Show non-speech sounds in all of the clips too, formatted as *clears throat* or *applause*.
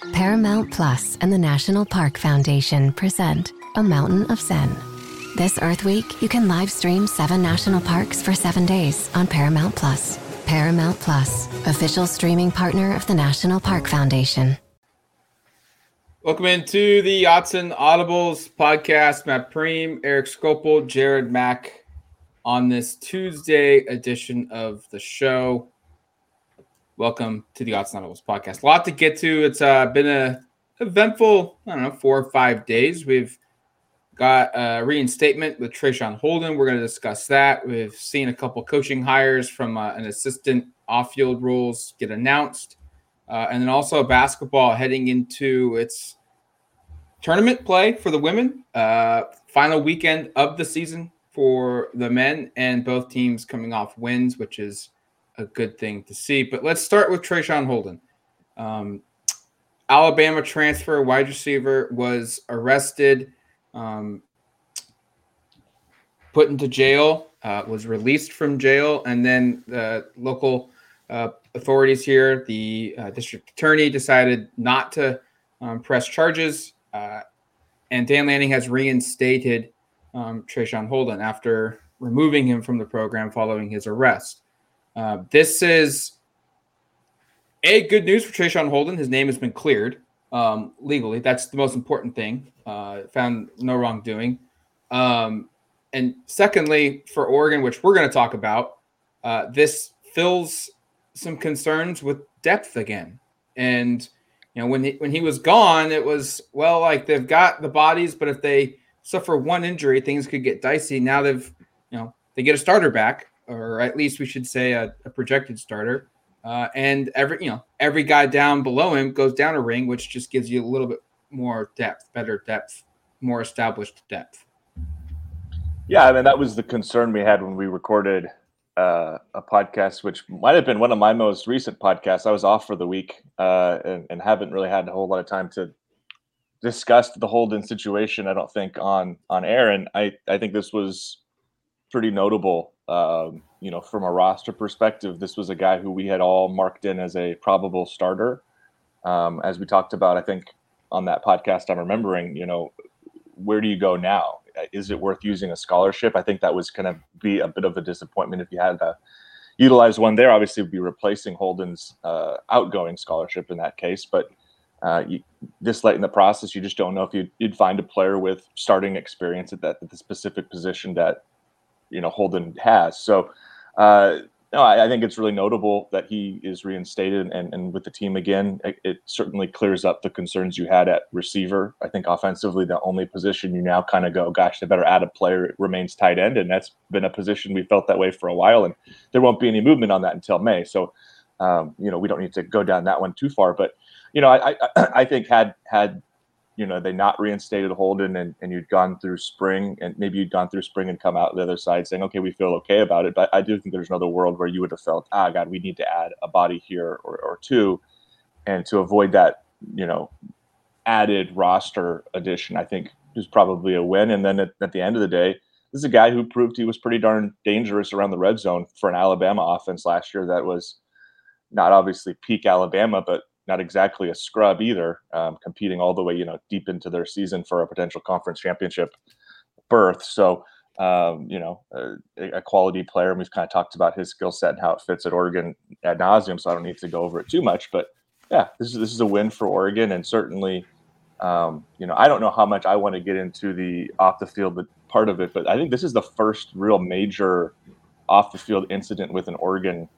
Paramount Plus and the National Park Foundation present A Mountain of Zen. This Earth Week, you can live stream seven national parks for seven days on Paramount Plus. Paramount Plus, official streaming partner of the National Park Foundation. Welcome into the Autzen Audibles podcast. Matt Prehm, Eric Skopil, Jared Mack on this Tuesday edition of the show. Welcome to the Autzen Audibles podcast. A lot to get to. It's uh, been a eventful, I don't know, four or five days. We've got a reinstatement with Traeshon Holden. We're going to discuss that. We've seen a couple coaching hires from uh, an assistant off-field rules get announced. Uh, and then also basketball heading into its tournament play for the women. Uh, final weekend of the season for the men, and both teams coming off wins, which is a good thing to see. But let's start with Traeshon Holden. Um, Alabama transfer wide receiver was arrested, um, put into jail, uh, was released from jail, and then the local uh, authorities here, the uh, district attorney decided not to um, press charges. Uh, and Dan Lanning has reinstated um, Traeshon Holden after removing him from the program following his arrest. Uh, this is a good news for Traeshon Holden. His name has been cleared um, legally. That's the most important thing. Uh, found no wrongdoing. Um, and secondly, for Oregon, which we're going to talk about, uh, this fills some concerns with depth again. And you know, when he, when he was gone, it was well, like they've got the bodies, but if they suffer one injury, things could get dicey. Now they've, you know, they get a starter back, or at least we should say a, a projected starter. Uh, and every you know every guy down below him goes down a ring, which just gives you a little bit more depth, better depth, more established depth. Yeah, I mean that was the concern we had when we recorded uh, a podcast, which might have been one of my most recent podcasts. I was off for the week uh, and, and, haven't really had a whole lot of time to discuss the Holden situation. I don't think on on air, and I I think this was pretty notable. Um, you know, from a roster perspective, this was a guy who we had all marked in as a probable starter. Um, as we talked about, I think on that podcast, I'm remembering. You know, where do you go now? is it worth using a scholarship? I think that was going to be a bit of a disappointment if you had to utilize one there. Obviously, would be replacing Holden's uh, outgoing scholarship in that case. But uh, you, this late in the process, you just don't know if you'd, you'd find a player with starting experience at that at the specific position that you know Holden has. So uh, no, I, I, think it's really notable that he is reinstated and, and with the team again. It, it, certainly clears up the concerns you had at receiver. I think offensively, the only position you now kind of go, gosh, they better add a player. Remains tight end, and that's been a position we felt that way for a while, and there won't be any movement on that until May. So, um, you know, we don't need to go down that one too far. But you know, I, I, *clears throat* I think had had you know they not reinstated Holden and, and you'd gone through spring and maybe you'd gone through spring and come out the other side saying okay we feel okay about it. But I do think there's another world where you would have felt ah God we need to add a body here or, or two. And to avoid that you know added roster addition I think is probably a win. And then at, at the end of the day this is a guy who proved he was pretty darn dangerous around the red zone for an Alabama offense last year that was not obviously peak Alabama but not exactly a scrub either, um, competing all the way, you know, deep into their season for a potential conference championship berth. So, um, you know, a, a, quality player. And we've kind of talked about his skill set and how it fits at Oregon ad nauseum. So I don't need to go over it too much. But yeah, this is this is a win for Oregon, and certainly, um, you know, I don't know how much I want to get into the off the field part of it, but I think this is the first real major off the field incident with an Oregon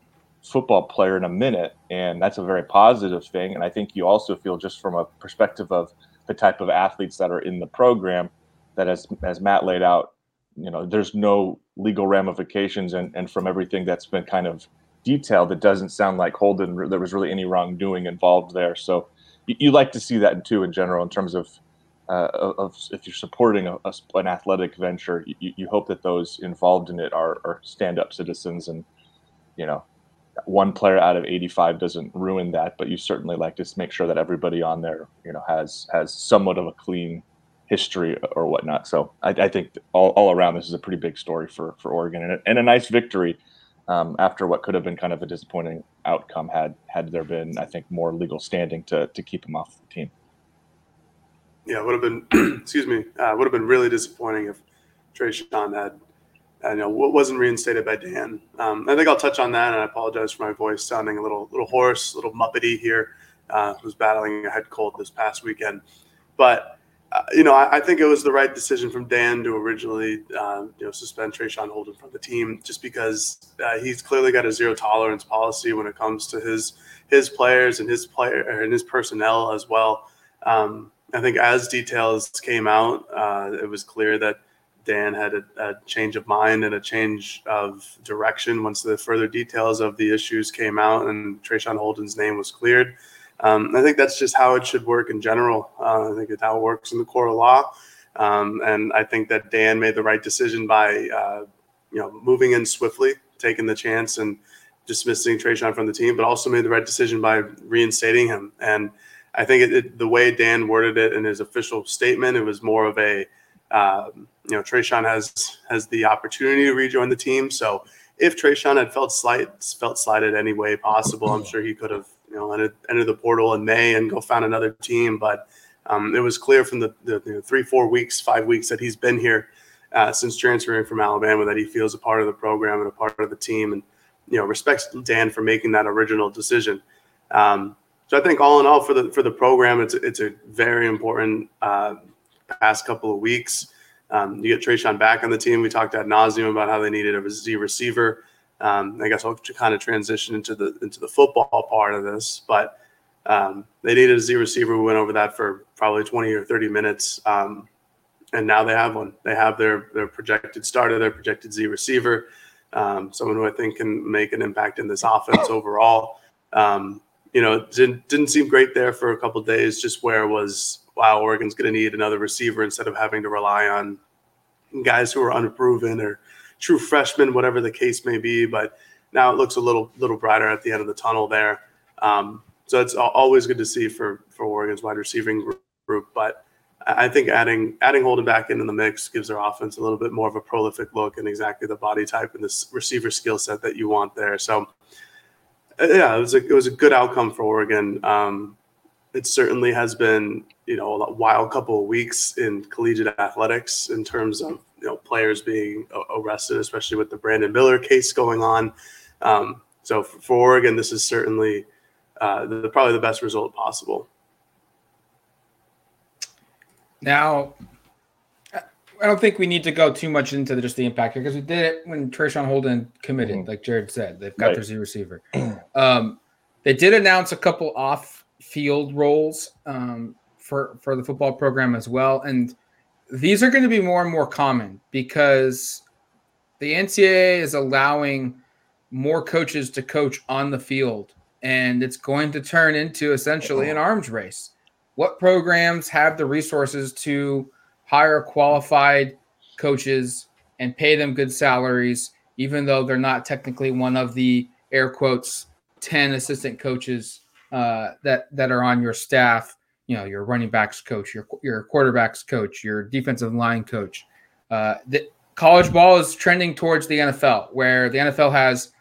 football player in a minute, and that's a very positive thing. And I think you also feel just from a perspective of the type of athletes that are in the program that, as as Matt laid out, you know, there's no legal ramifications, and and from everything that's been kind of detailed, it doesn't sound like Holden there was really any wrongdoing involved there. So you, you like to see that too in general in terms of. Uh, of if you're supporting a, a, an athletic venture, you, you hope that those involved in it are, are stand-up citizens and you know one player out of 85 doesn't ruin that, but you certainly like to make sure that everybody on there, you know, has has somewhat of a clean history or whatnot. So I, I think all, all around this is a pretty big story for for Oregon and a, and a nice victory um, after what could have been kind of a disappointing outcome had had there been, I think, more legal standing to to keep him off the team. Yeah, would have been *clears throat* excuse me, uh, would have been really disappointing if Traeshon had. I know wasn't reinstated by Dan. Um, I think I'll touch on that, and I apologize for my voice sounding a little little hoarse, a little muppety here. Uh, was battling a head cold this past weekend, but uh, you know, I, I, think it was the right decision from Dan to originally, uh, you know, suspend Traeshon Holden from the team, just because uh, he's clearly got a zero tolerance policy when it comes to his his players and his player and his personnel as well. Um, I think as details came out, uh, it was clear that Dan had a, a, change of mind and a change of direction once the further details of the issues came out and Traeshon Holden's name was cleared. Um, I think that's just how it should work in general. Uh, I think it's how it works in the core of law. Um, and I think that Dan made the right decision by, uh, you know, moving in swiftly, taking the chance and dismissing Traeshon from the team, but also made the right decision by reinstating him. And I think it, it, the way Dan worded it in his official statement, it was more of a, um, you know, Traeshon has has the opportunity to rejoin the team. So if Traeshon had felt slight, felt slighted any way possible, I'm sure he could have you know, enter, enter the portal in May and go find another team. But um, it was clear from the, the you know, three, four weeks, five weeks that he's been here uh, since transferring from Alabama that he feels a part of the program and a part of the team, and you know respects Dan for making that original decision. Um, so I think all in all for the for the program, it's it's a very important uh, past couple of weeks. Um, you get Traeshon back on the team. We talked ad nauseum about how they needed a Z receiver. Um, I guess I'll kind of transition into the into the football part of this, but um, they needed a Z receiver. We went over that for probably 20 or 30 minutes, um, and now they have one. They have their their projected starter, their projected Z receiver, um, someone who I think can make an impact in this offense overall. Um, you know, didn't didn't seem great there for a couple days. Just where was wow, Oregon's going to need another receiver instead of having to rely on guys who are unproven or true freshmen, whatever the case may be. But now it looks a little little brighter at the end of the tunnel there. Um, so it's always good to see for for Oregon's wide receiving group. But I think adding adding Holden back into the mix gives their offense a little bit more of a prolific look and exactly the body type and the receiver skill set that you want there. So uh, yeah, it was a it was a good outcome for Oregon. Um, it certainly has been you know a wild couple of weeks in collegiate athletics in terms of you know players being arrested, especially with the Brandon Miller case going on. Um, so for Oregon, this is certainly uh, the, probably the best result possible. Now, I don't think we need to go too much into the, just the impact here because we did it when Traeshon Holden committed, mm-hmm. like Jared said. They've got right. their Z receiver. Um, they did announce a couple off-field roles um, for for the football program as well, and these are going to be more and more common because the NCAA is allowing more coaches to coach on the field, and it's going to turn into essentially an arms race. What programs have the resources to hire qualified coaches and pay them good salaries, even though they're not technically one of the air quotes 10 assistant coaches uh, that that are on your staff you know your running backs coach, your your quarterbacks coach, your defensive line coach. Uh, the college ball is trending towards the NFL, where the NFL has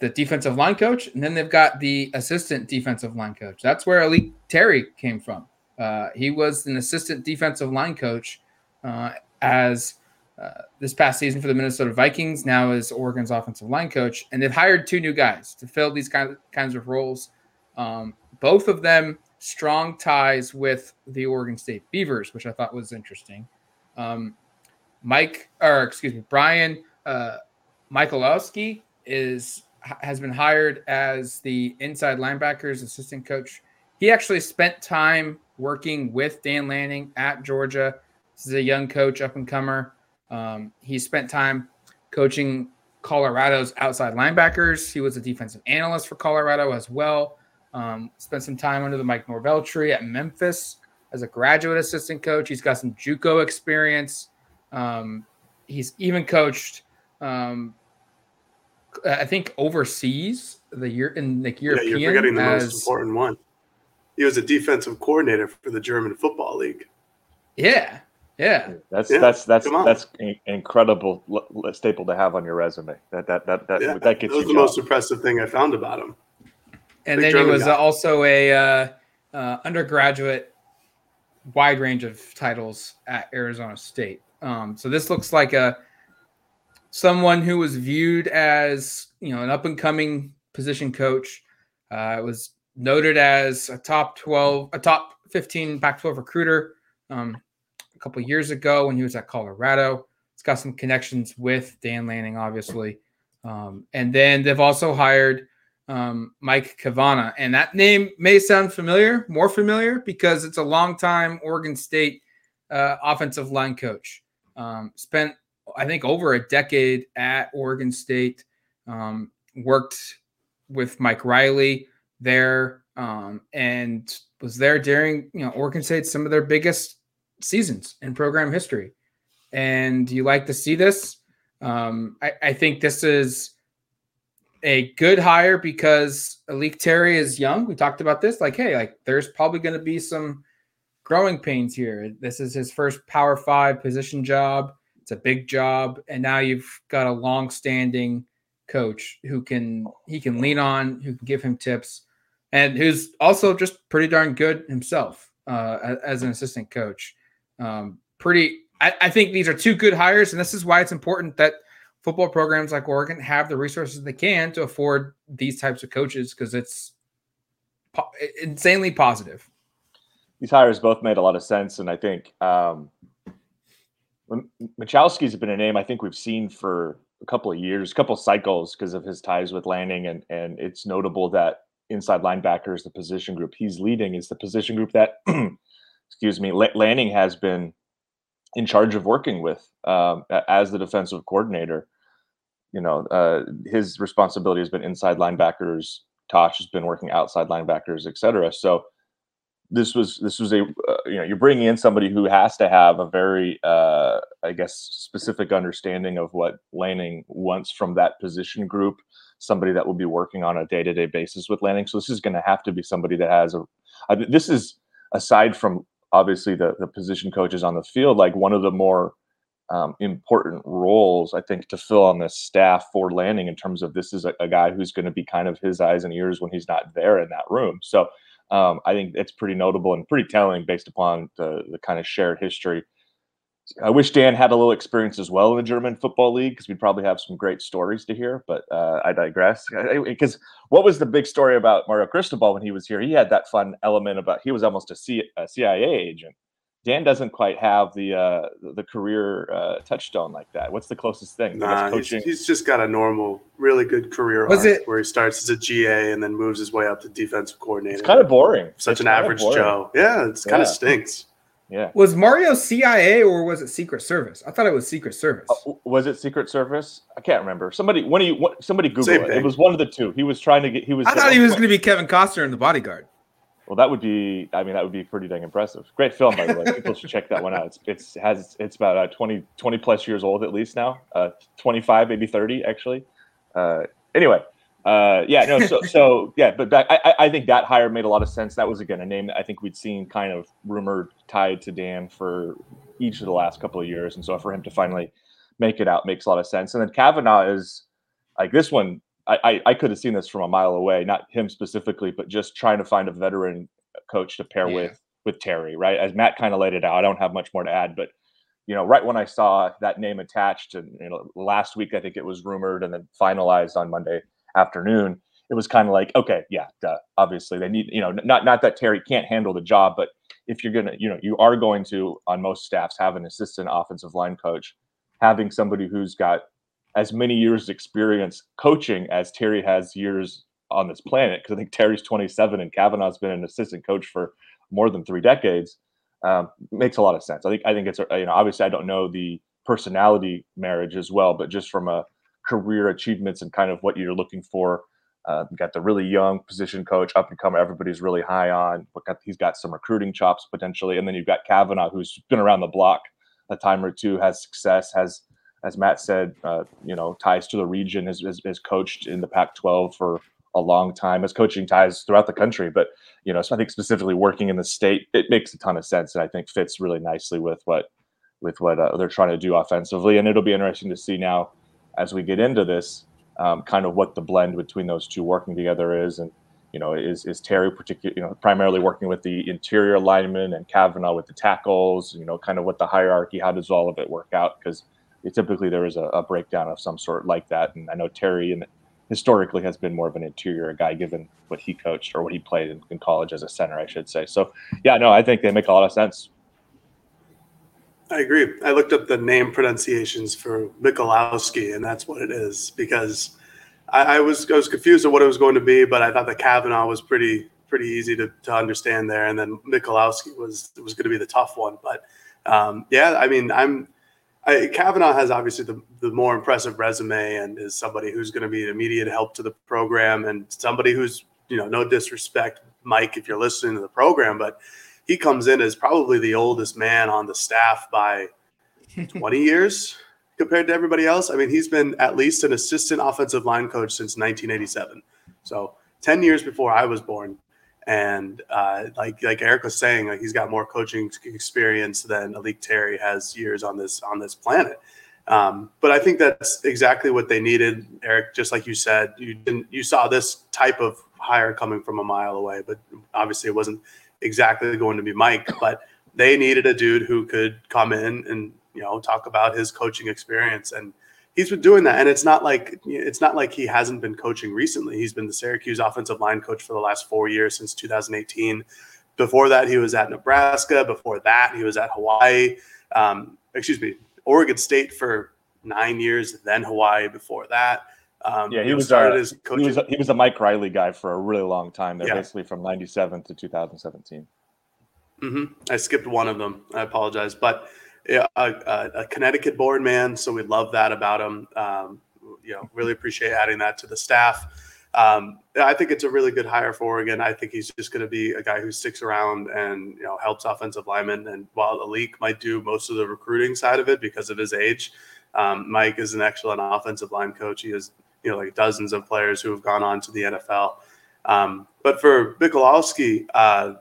the defensive line coach, and then they've got the assistant defensive line coach. That's where A'lique Terry came from. Uh, he was an assistant defensive line coach uh, as uh, this past season for the Minnesota Vikings. Now is Oregon's offensive line coach, and they've hired two new guys to fill these kind of, kinds of roles. Um, both of them strong ties with the Oregon State Beavers, which I thought was interesting. Um, Mike, or excuse me, Brian uh, Michalowski is has been hired as the inside linebackers assistant coach. He actually spent time working with Dan Lanning at Georgia. This is a young coach, up and comer. Um, he spent time coaching Colorado's outside linebackers. He was a defensive analyst for Colorado as well. Um, spent some time under the Mike Norvell tree at Memphis as a graduate assistant coach. He's got some JUCO experience. Um, he's even coached, um, I think, overseas the year in the European. Yeah, you're forgetting the as, most important one. He was a defensive coordinator for the German Football League. Yeah, Yeah, that's Yeah, that's that's that's incredible l- l- staple to have on your resume. That that that that, Yeah, that gets that was you the job. most impressive thing I found about him. And Big then he was guy. also a uh, uh, undergraduate, wide range of titles at Arizona State. Um, so this looks like a someone who was viewed as you know an up and coming position coach. Uh, was noted as a top twelve, a top fifteen Pac-12 recruiter um, a couple years ago when he was at Colorado. It's got some connections with Dan Lanning, obviously, um, and then they've also hired um, Mike Cavanaugh. And that name may sound familiar, more familiar, because it's a longtime Oregon State uh, offensive line coach. Um, spent, I think, over a decade at Oregon State. Um, worked with Mike Riley there, um, and was there during you know Oregon State some of their biggest seasons in program history. And you like to see this. Um, I, I think this is a good hire because A'lique Terry is young. We talked about this. Like, hey, like there's probably going to be some growing pains here. This is his first Power Five position job. It's a big job, and now you've got a long-standing coach who can he can lean on, who can give him tips, and who's also just pretty darn good himself uh, as an assistant coach. Um, pretty. I, I think these are two good hires, and this is why it's important that football programs like Oregon have the resources they can to afford these types of coaches because it's po- insanely positive. these hires both made a lot of sense, and I think um, M- Michalowski's been a name I think we've seen for a couple of years, a couple cycles because of his ties with Lanning, and and it's notable that inside linebackers, the position group he's leading is the position group that, *clears throat* excuse me, La- Lanning has been in charge of working with um, as the defensive coordinator. You know, uh, his responsibility has been inside linebackers. Tosh has been working outside linebackers, et cetera. So this was this was a uh, you know you're bringing in somebody who has to have a very uh, I guess specific understanding of what Lanning wants from that position group. Somebody that will be working on a day to day basis with Lanning. So this is going to have to be somebody that has a. I this is aside from obviously the the position coaches on the field, like one of the more um, important roles I think to fill on this staff for Lanning in terms of this is a, a guy who's going to be kind of his eyes and ears when he's not there in that room. So um, I think it's pretty notable and pretty telling based upon the, the kind of shared history. I wish Dan had a little experience as well in the German football league because we'd probably have some great stories to hear. But uh, I digress. Because what was the big story about Mario Cristobal when he was here? He had that fun element about he was almost a, C, a CIA agent. Dan doesn't quite have the uh, the career uh, touchstone like that. What's the closest thing? Nah, he's, coaching. he's just got a normal, really good career Was arc it- where he starts as a GA and then moves his way up to defensive coordinator. It's kind of boring. such It's an average. Joe. Yeah, it's kind Yeah. of stinks. Yeah. Was Mario CIA or was it Secret Service? I thought it was Secret Service. Uh, was it Secret Service? I can't remember. Somebody when you somebody Google it. It was one of the two. He was trying to get. He was. I thought he was going to be Kevin Costner in The Bodyguard. Well, that would be. I mean, that would be pretty dang impressive. Great film, by the way. People should check that one out. It's it's has it's about uh, 20, 20 plus years old at least now. Uh, twenty five, maybe thirty actually. Uh, anyway, uh, yeah, no. So so *laughs* yeah, but back, I I- think that hire made a lot of sense. That was again a name that I think we'd seen kind of rumored tied to Dan for each of the last couple of years, and so for him to finally make it out makes a lot of sense. And then Cavanaugh is like this one. I, I, could have seen this from a mile away, not him specifically, but just trying to find a veteran coach to pair Yeah. with with Terry, right? As Matt kind of laid it out, I don't have much more to add, but you know, right when I saw that name attached, and you know, last week I think it was rumored and then finalized on Monday afternoon, it was kind of like, okay, yeah, duh. obviously they need, you know, not not that Terry can't handle the job, but if you're gonna, you know, you are going to on most staffs have an assistant offensive line coach, having somebody who's got as many years of experience coaching as Terry has years on this planet. Because I think Terry's 27 and Cavanaugh's been an assistant coach for more than three decades. Um, makes a lot of sense. I think I think it's you know obviously I don't know the personality marriage as well, but just from a career achievements and kind of what you're looking for. Uh, got the really young position coach, up and comer. Everybody's really high on. He's got some recruiting chops potentially, and then you've got Cavanaugh, who's been around the block a time or two, has success, has as Matt said, uh, you know, ties to the region, has, has, has coached in the Pac-12 for a long time, has coaching ties throughout the country. But you know, so I think specifically working in the state, it makes a ton of sense, and I think fits really nicely with what with what uh, they're trying to do offensively. And it'll be interesting to see now as we get into this, um, kind of what the blend between those two working together is. And, you know, is, is Terry particular, you know, primarily working with the interior linemen and Cavanaugh with the tackles, you know, kind of what the hierarchy, how does all of it work out? Because typically there is a, a, breakdown of some sort like that. And I know Terry and historically has been more of an interior guy given what he coached or what he played in, in college as a center, I should say. So yeah, no, I think they make a lot of sense. I agree. I looked up the name pronunciations for Michalowski, and that's what it is because I, I, was I was confused of what it was going to be, but I thought that Cavanaugh was pretty pretty easy to, to understand there, and then Michalowski was was going to be the tough one. But um, yeah, I mean, I'm I, Cavanaugh has obviously the, the more impressive resume and is somebody who's going to be an immediate help to the program and somebody who's you know no disrespect, Mike, if you're listening to the program, but he comes in as probably the oldest man on the staff by *laughs* 20 years compared to everybody else. I mean, he's been at least an assistant offensive line coach since 1987. So 10 years before I was born. And uh, like like Eric was saying, like he's got more coaching experience than A'lique Terry has years on this on this planet. Um, but I think that's exactly what they needed, Eric. Just like you said, you didn't you saw this type of hire coming from a mile away, but obviously it wasn't exactly going to be Mike, but they needed a dude who could come in and you know talk about his coaching experience and he's been doing that and it's not like it's not like he hasn't been coaching recently he's been the syracuse offensive line coach for the last four years since 2018 before that he was at nebraska before that he was at hawaii um, excuse me oregon state for nine years then hawaii before that um, yeah, he was our, he was he was a Mike Riley guy for a really long time. There, yeah. basically from '97 to 2017. Mm-hmm. I skipped one of them. I apologize, but a, a, Connecticut born man, so we love that about him. Um, you know, really appreciate adding that to the staff. Um, I think it's a really good hire for Oregon. I think he's just going to be a guy who sticks around and you know helps offensive linemen. And while A'lique might do most of the recruiting side of it because of his age, um, Mike is an excellent offensive line coach. He has you know like dozens of players who have gone on to the NFL. Um, but for Michalowski, uh,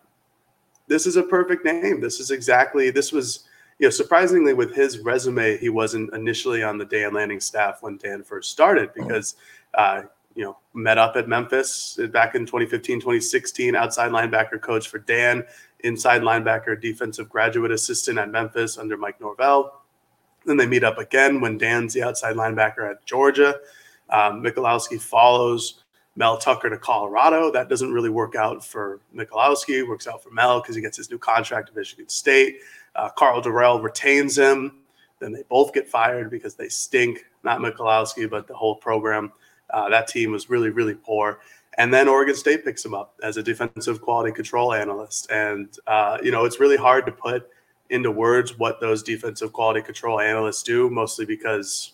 this is a perfect name. This is exactly this was you know surprisingly with his resume, he wasn't initially on the Dan Lanning staff when Dan first started because uh, you know met up at Memphis back in 2015, 2016, outside linebacker coach for Dan, inside linebacker defensive graduate assistant at Memphis under Mike Norvell. Then they meet up again when Dan's the outside linebacker at Georgia. Um, Michalowski follows Mel Tucker to Colorado. That doesn't really work out for Michalowski. Works out for Mel because he gets his new contract at Michigan State. Uh, Karl Dorrell retains him. Then they both get fired because they stink. Not Michalowski, but the whole program. Uh, that team was really, really poor. And then Oregon State picks him up as a defensive quality control analyst. And, uh, you know, it's really hard to put into words what those defensive quality control analysts do, mostly because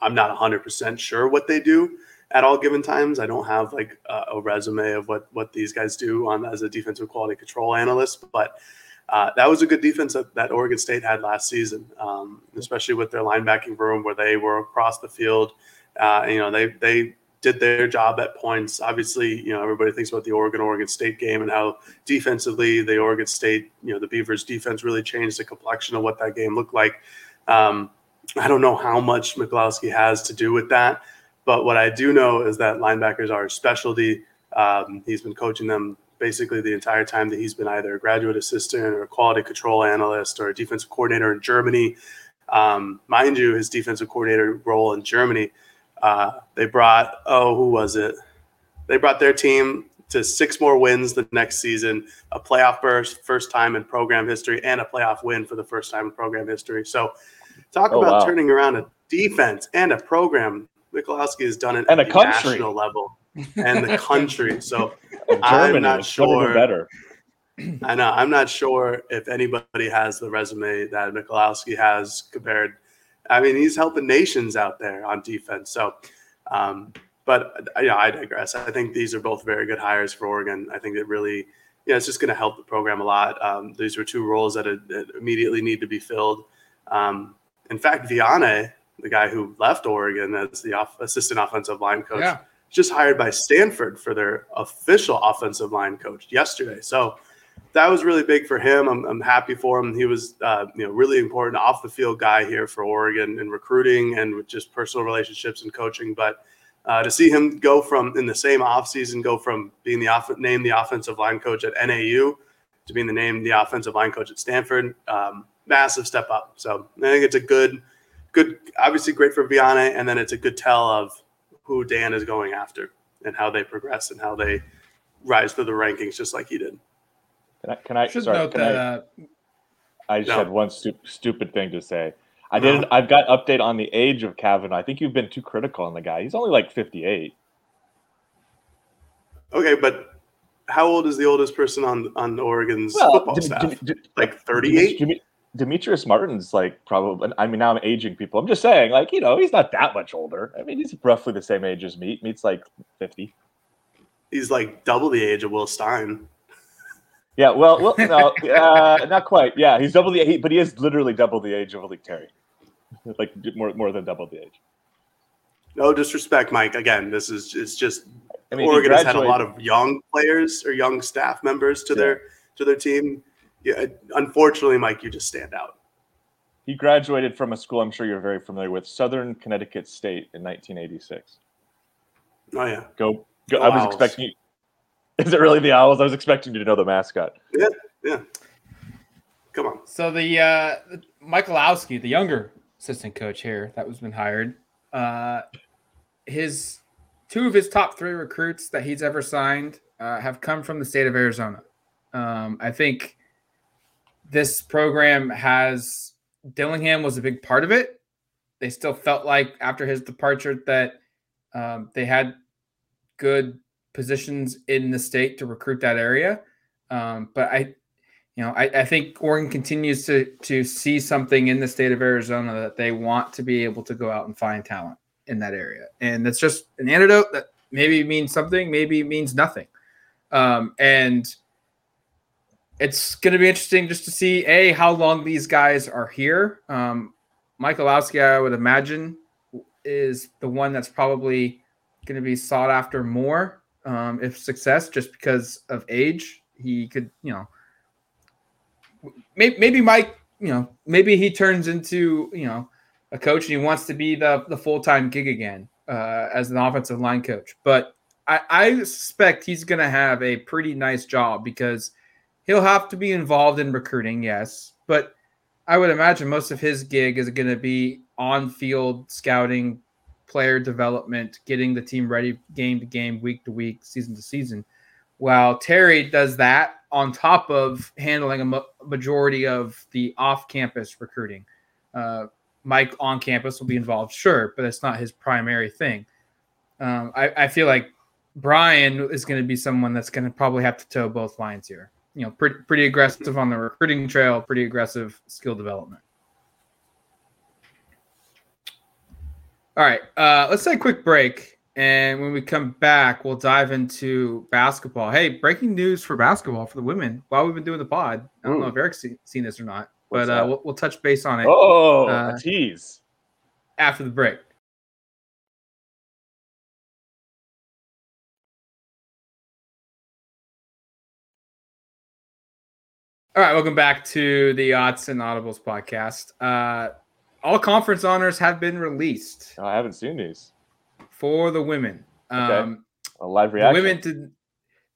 I'm not 100% sure what they do at all given times. I don't have like a resume of what what these guys do on as a defensive quality control analyst, but uh, that was a good defense that, that Oregon State had last season, um, especially with their linebacking room where they were across the field. Uh, you know, they they did their job at points. Obviously, you know, everybody thinks about the Oregon Oregon State game and how defensively the Oregon State, you know, the Beavers defense really changed the complexion of what that game looked like. Um, I don't know how much Michalowski has to do with that, but what I do know is that linebackers are a specialty. Um, he's been coaching them basically the entire time that he's been either a graduate assistant or a quality control analyst or a defensive coordinator in Germany. Um, mind you, his defensive coordinator role in Germany, uh, they brought, oh, who was it? They brought their team to six more wins the next season, a playoff burst, first time in program history, and a playoff win for the first time in program history. So, talk oh, about wow. turning around a defense and a program. Michalowski has done it and at a country. national level and the *laughs* country. So I'm not sure. Better. I know. I'm not sure if anybody has the resume that Michalowski has compared. I mean, he's helping nations out there on defense. So, um, but yeah, I digress. I think these are both very good hires for Oregon. I think it really, yeah, it's just going to help the program a lot. Um, these are two roles that, that, immediately need to be filled. Um, in fact, Viane, the guy who left Oregon as the off- assistant offensive line coach, yeah just hired by Stanford for their official offensive line coach yesterday. So that was really big for him. I'm, I'm happy for him. He was, uh, you know, really important off the field guy here for Oregon in recruiting and with just personal relationships and coaching. But uh, to see him go from in the same offseason, go from being the off- named the offensive line coach at NAU to being the named the offensive line coach at Stanford, um, massive step up. So I think it's a good, good, obviously great for Viane, and then it's a good tell of who Dan is going after and how they progress and how they rise through the rankings, just like he did. Can I? Can I Should sorry, note can that I, uh, I just No. had one stu- stupid thing to say. I No. didn't. I've got update on the age of Cavanaugh. I think you've been too critical on the guy. He's only like 58. Okay, but how old is the oldest person on on Oregon's Well, football Dim- staff? Dim- Dim- like 38? Dim- Demetrius Martin's like probably. I mean, now I'm aging people. I'm just saying, like you know, he's not that much older. I mean, he's roughly the same age as Meat. Meat's like 50. He's like double the age of Will Stein. Yeah, well, well, no, uh, not quite. Yeah, he's double the age, but he is literally double the age of A'lique Terry, *laughs* like more more than double the age. No disrespect, Mike. Again, this is it's just I mean, Oregon has had a lot of young players or young staff members to their to their team. Yeah, unfortunately, Mike, you just stand out. He graduated from a school I'm sure you're very familiar with, Southern Connecticut State, in 1986. Oh yeah, Go, go! Go I was Owls. expecting. you- *laughs* Is it really the Owls? I was expecting you to know the mascot. yeah. Yeah. Come on. So the uh, Michalowski, the younger assistant coach here that was been hired, uh, his two of his top three recruits that he's ever signed uh, have come from the state of Arizona. Um, I think this program has Dillingham was a big part of it. They still felt like after his departure that um, they had good positions in the state to recruit that area. Um, but I, you know, I, I think Oregon continues to to see something in the state of Arizona that they want to be able to go out and find talent in that area, and that's just an antidote that maybe means something, maybe means nothing, um, and it's going to be interesting just to see a how long these guys are here. Um, Michalowski, I would imagine, is the one that's probably going to be sought after more um, if success, just because of age. He could, you know, maybe, maybe Mike, you know, maybe he turns into, you know, a coach and he wants to be the, the full time gig again uh, as an offensive line coach. But I, I suspect he's going to have a pretty nice job because he'll have to be involved in recruiting, yes. But I would imagine most of his gig is going to be on field scouting, player development, getting the team ready game to game, week to week, season to season. While Terry does that on top of handling a majority of the off campus recruiting. Uh, Mike on campus will be involved, sure, but it's not his primary thing. Um, I, I feel like Brian is going to be someone that's going to probably have to toe both lines here. You know, pretty, pretty aggressive on the recruiting trail, pretty aggressive skill development. All right, uh, let's take a quick break. And when we come back, we'll dive into basketball. Hey, breaking news for basketball for the women while we've been doing the pod. I don't know if Eric's seen, seen this or not, What's but uh, we'll, we'll touch base on it Oh, Uh, a tease. after the break. All right, welcome back to the Autzen Audibles podcast. Uh, all conference honors have been released Oh, I haven't seen these. for the women. Okay. Um, A live the reaction. women did.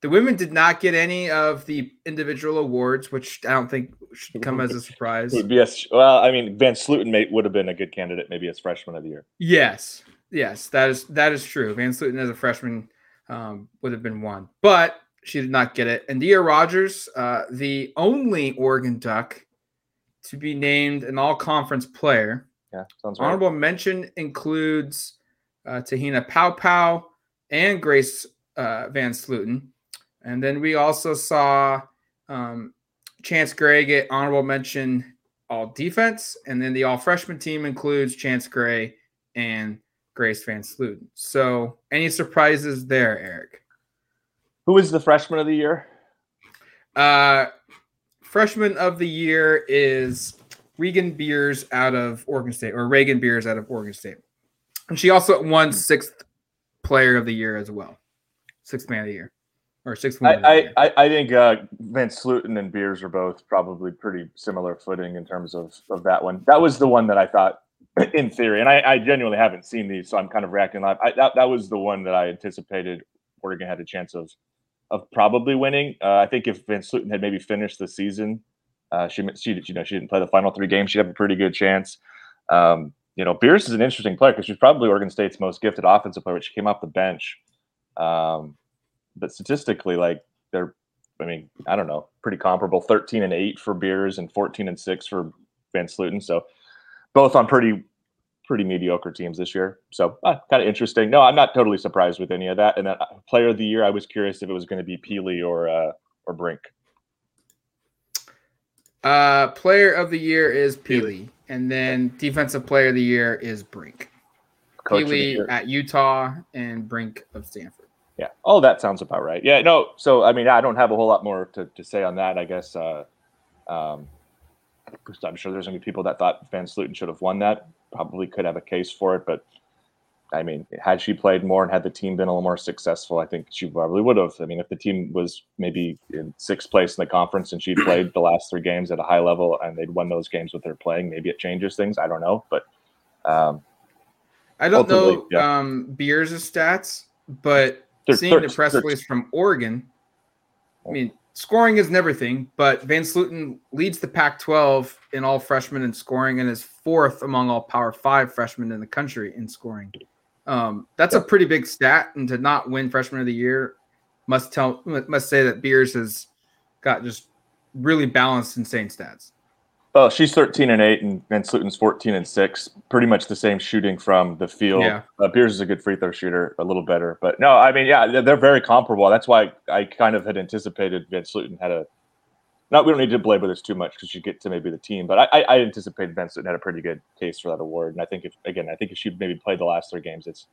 The women did not get any of the individual awards, which I don't think should come as a *laughs* surprise. It would be a, well, I mean, VanSlooten mate would have been a good candidate, maybe as freshman of the year. Yes, yes, that is that is true. VanSlooten as a freshman um, would have been one, but she did not get it. And Endyia Rogers, uh, the only Oregon Duck to be named an All-Conference player. Yeah, sounds right. Honorable mention includes uh, Te-Hina Paopao and Grace uh, VanSlooten. And then we also saw um, Chance Gray get honorable mention all defense. And then the all freshman team includes Chance Gray and Grace VanSlooten. So any surprises there, Eric? Who is the freshman of the year? Uh, freshman of the year is Raegan Beers out of Oregon State, or Raegan Beers out of Oregon State. And she also won sixth player of the year as well, sixth man of the year. or sixth. I, I, I think uh, Sluten and Beers are both probably pretty similar footing in terms of, of that one. That was the one that I thought, *clears throat* in theory, and I, I genuinely haven't seen these, so I'm kind of reacting live. I, that, that was the one that I anticipated Oregon had a chance of of probably winning. Uh, I think if VanSlooten had maybe finished the season, uh, she she you know she didn't play the final three games, she'd have a pretty good chance. Um, you know, Beers is an interesting player because she's probably Oregon State's most gifted offensive player, but she came off the bench. Um, but statistically, like they're, I mean, I don't know, pretty comparable. Thirteen and eight for Beers and fourteen and six for VanSlooten. So both on pretty pretty mediocre teams this year. So uh, kind of interesting. No, I'm not totally surprised with any of that. And then uh, player of the year, I was curious if it was going to be Pili or uh, or Brink. Uh, player of the year is Pili, and then defensive player of the year is Brink. Coach Pili at Utah and Brink of Stanford. Yeah. Oh, that sounds about right. Yeah. No. So I mean, I don't have a whole lot more to, to say on that. I guess. Uh, um, I'm sure there's going to be people that thought VanSlooten should have won that. Probably could have a case for it, but I mean, had she played more and had the team been a little more successful, I think she probably would have. I mean, if the team was maybe in sixth place in the conference and she played the last three games at a high level and they'd won those games with her playing, maybe it changes things. I don't know, but um, I don't know yeah. um, Beers' stats, but they're, seeing the press release from Oregon, I mean, scoring isn't everything, but VanSlooten leads the Pac 12 in all freshmen in scoring and is fourth among all Power Five freshmen in the country in scoring. Um, that's a pretty big stat, and to not win Freshman of the Year must tell must say that Beers has got just really balanced, insane stats. Oh, she's 13 and 8, and VanSlooten's 14 and 6. Pretty much the same shooting from the field. Yeah. Uh, Beers is a good free throw shooter, a little better. But no, I mean, yeah, they're, they're very comparable. That's why I kind of had anticipated VanSlooten had a. Not, we don't need to belabor this too much because you get to maybe the team, but I, I anticipated VanSlooten had a pretty good case for that award. And I think if, again, I think if she maybe played the last three games, it's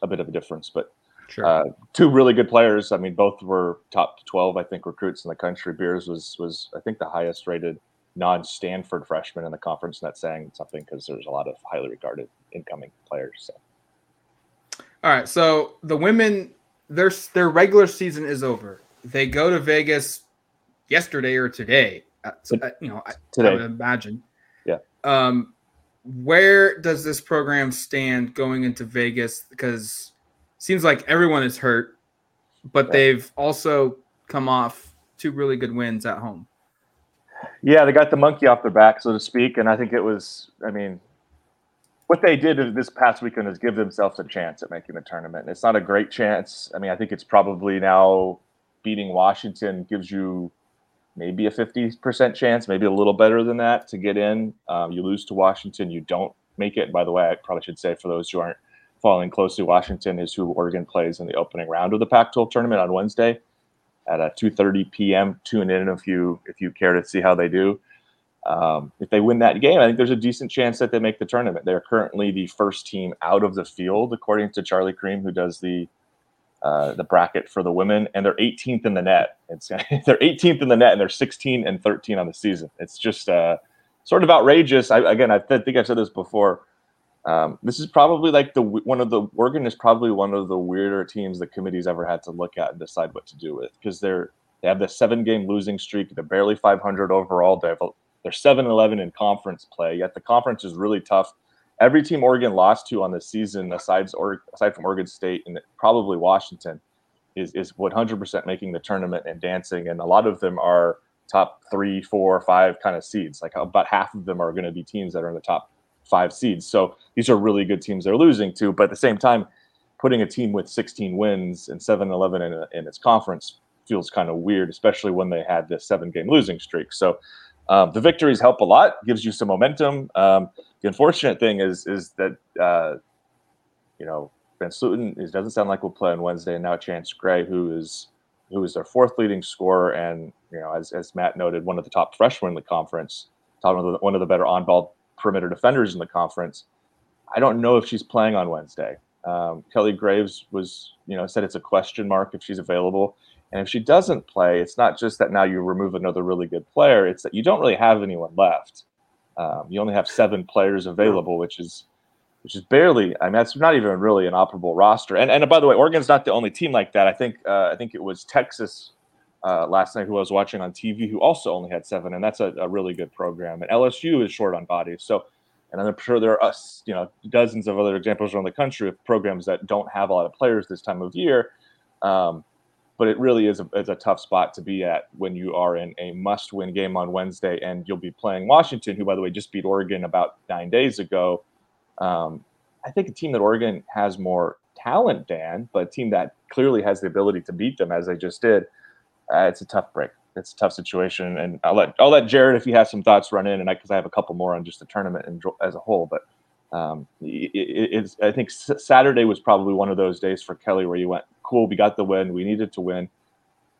a bit of a difference. But Sure. Uh, two really good players. I mean, both were top 12, I think, recruits in the country. Beers was was I think the highest rated non-Stanford freshman in the conference, and that's saying something because there's a lot of highly regarded incoming players. So. All right, so the women, their their regular season is over. They go to Vegas yesterday or today. Uh, uh you know, today. I would imagine. Yeah. Um, where does this program stand going into Vegas? Because seems like everyone is hurt, but yeah. they've also come off two really good wins at home. Yeah, they got the monkey off their back, so to speak, and I think it was. I mean, what they did this past weekend is give themselves a chance at making the tournament. It's not a great chance. I mean, I think it's probably now beating Washington gives you maybe a 50% chance, maybe a little better than that to get in. Um, you lose to Washington, you don't make it. By the way, I probably should say for those who aren't following closely, Washington is who Oregon plays in the opening round of the Pac-12 tournament on Wednesday at a 2:30 p.m. Tune in if you if you care to see how they do. Um, if they win that game, I think there's a decent chance that they make the tournament. They're currently the first team out of the field, according to Charlie Creme, who does the uh, the bracket for the women, and they're 18th in the net. It's *laughs* they're 18th in the net, and they're 16 and 13 on the season. It's just uh, sort of outrageous. I, again, I th- think I've said this before. Um, this is probably like the one of the Oregon is probably one of the weirder teams the committee's ever had to look at and decide what to do with because they're they have the seven game losing streak. They're barely 500 overall. They have a, they're 7 11 in conference play. Yet the conference is really tough. Every team Oregon lost to on the season, aside aside from Oregon State and probably Washington, is is 100% making the tournament and dancing. And a lot of them are top three, four, five kind of seeds. Like about half of them are going to be teams that are in the top five seeds. So these are really good teams they're losing to. But at the same time, putting a team with 16 wins and 7 11 in, in its conference feels kind of weird, especially when they had this seven game losing streak. So um, the victories help a lot, gives you some momentum. Um, the unfortunate thing is is that uh, you know VanSlooten it doesn't sound like we'll play on Wednesday, and now Chance Gray, who is who is their fourth leading scorer, and you know as, as Matt noted, one of the top freshmen in the conference, one of the, one of the better on ball perimeter defenders in the conference. I don't know if she's playing on Wednesday. Um, Kelly Graves was, you know, said it's a question mark if she's available. And if she doesn't play, it's not just that now you remove another really good player; it's that you don't really have anyone left. Um, you only have seven players available, which is which is barely. I mean, that's not even really an operable roster. And and by the way, Oregon's not the only team like that. I think uh, I think it was Texas uh, last night who I was watching on TV who also only had seven, and that's a, a, really good program. And LSU is short on bodies, so. And I'm sure there are us, you know, dozens of other examples around the country of programs that don't have a lot of players this time of year. Um, but it really is a, is a tough spot to be at when you are in a must-win game on Wednesday, and you'll be playing Washington, who, by the way, just beat Oregon about nine days ago. Um, I think a team that Oregon has more talent, Dan, but a team that clearly has the ability to beat them as they just did. Uh, it's a tough break. It's a tough situation, and I'll let I'll let Jared if he has some thoughts run in, and I because I, have a couple more on just the tournament and, as a whole. But um, it, it's I think Saturday was probably one of those days for Kelly where you went, cool, we got the win, we needed to win,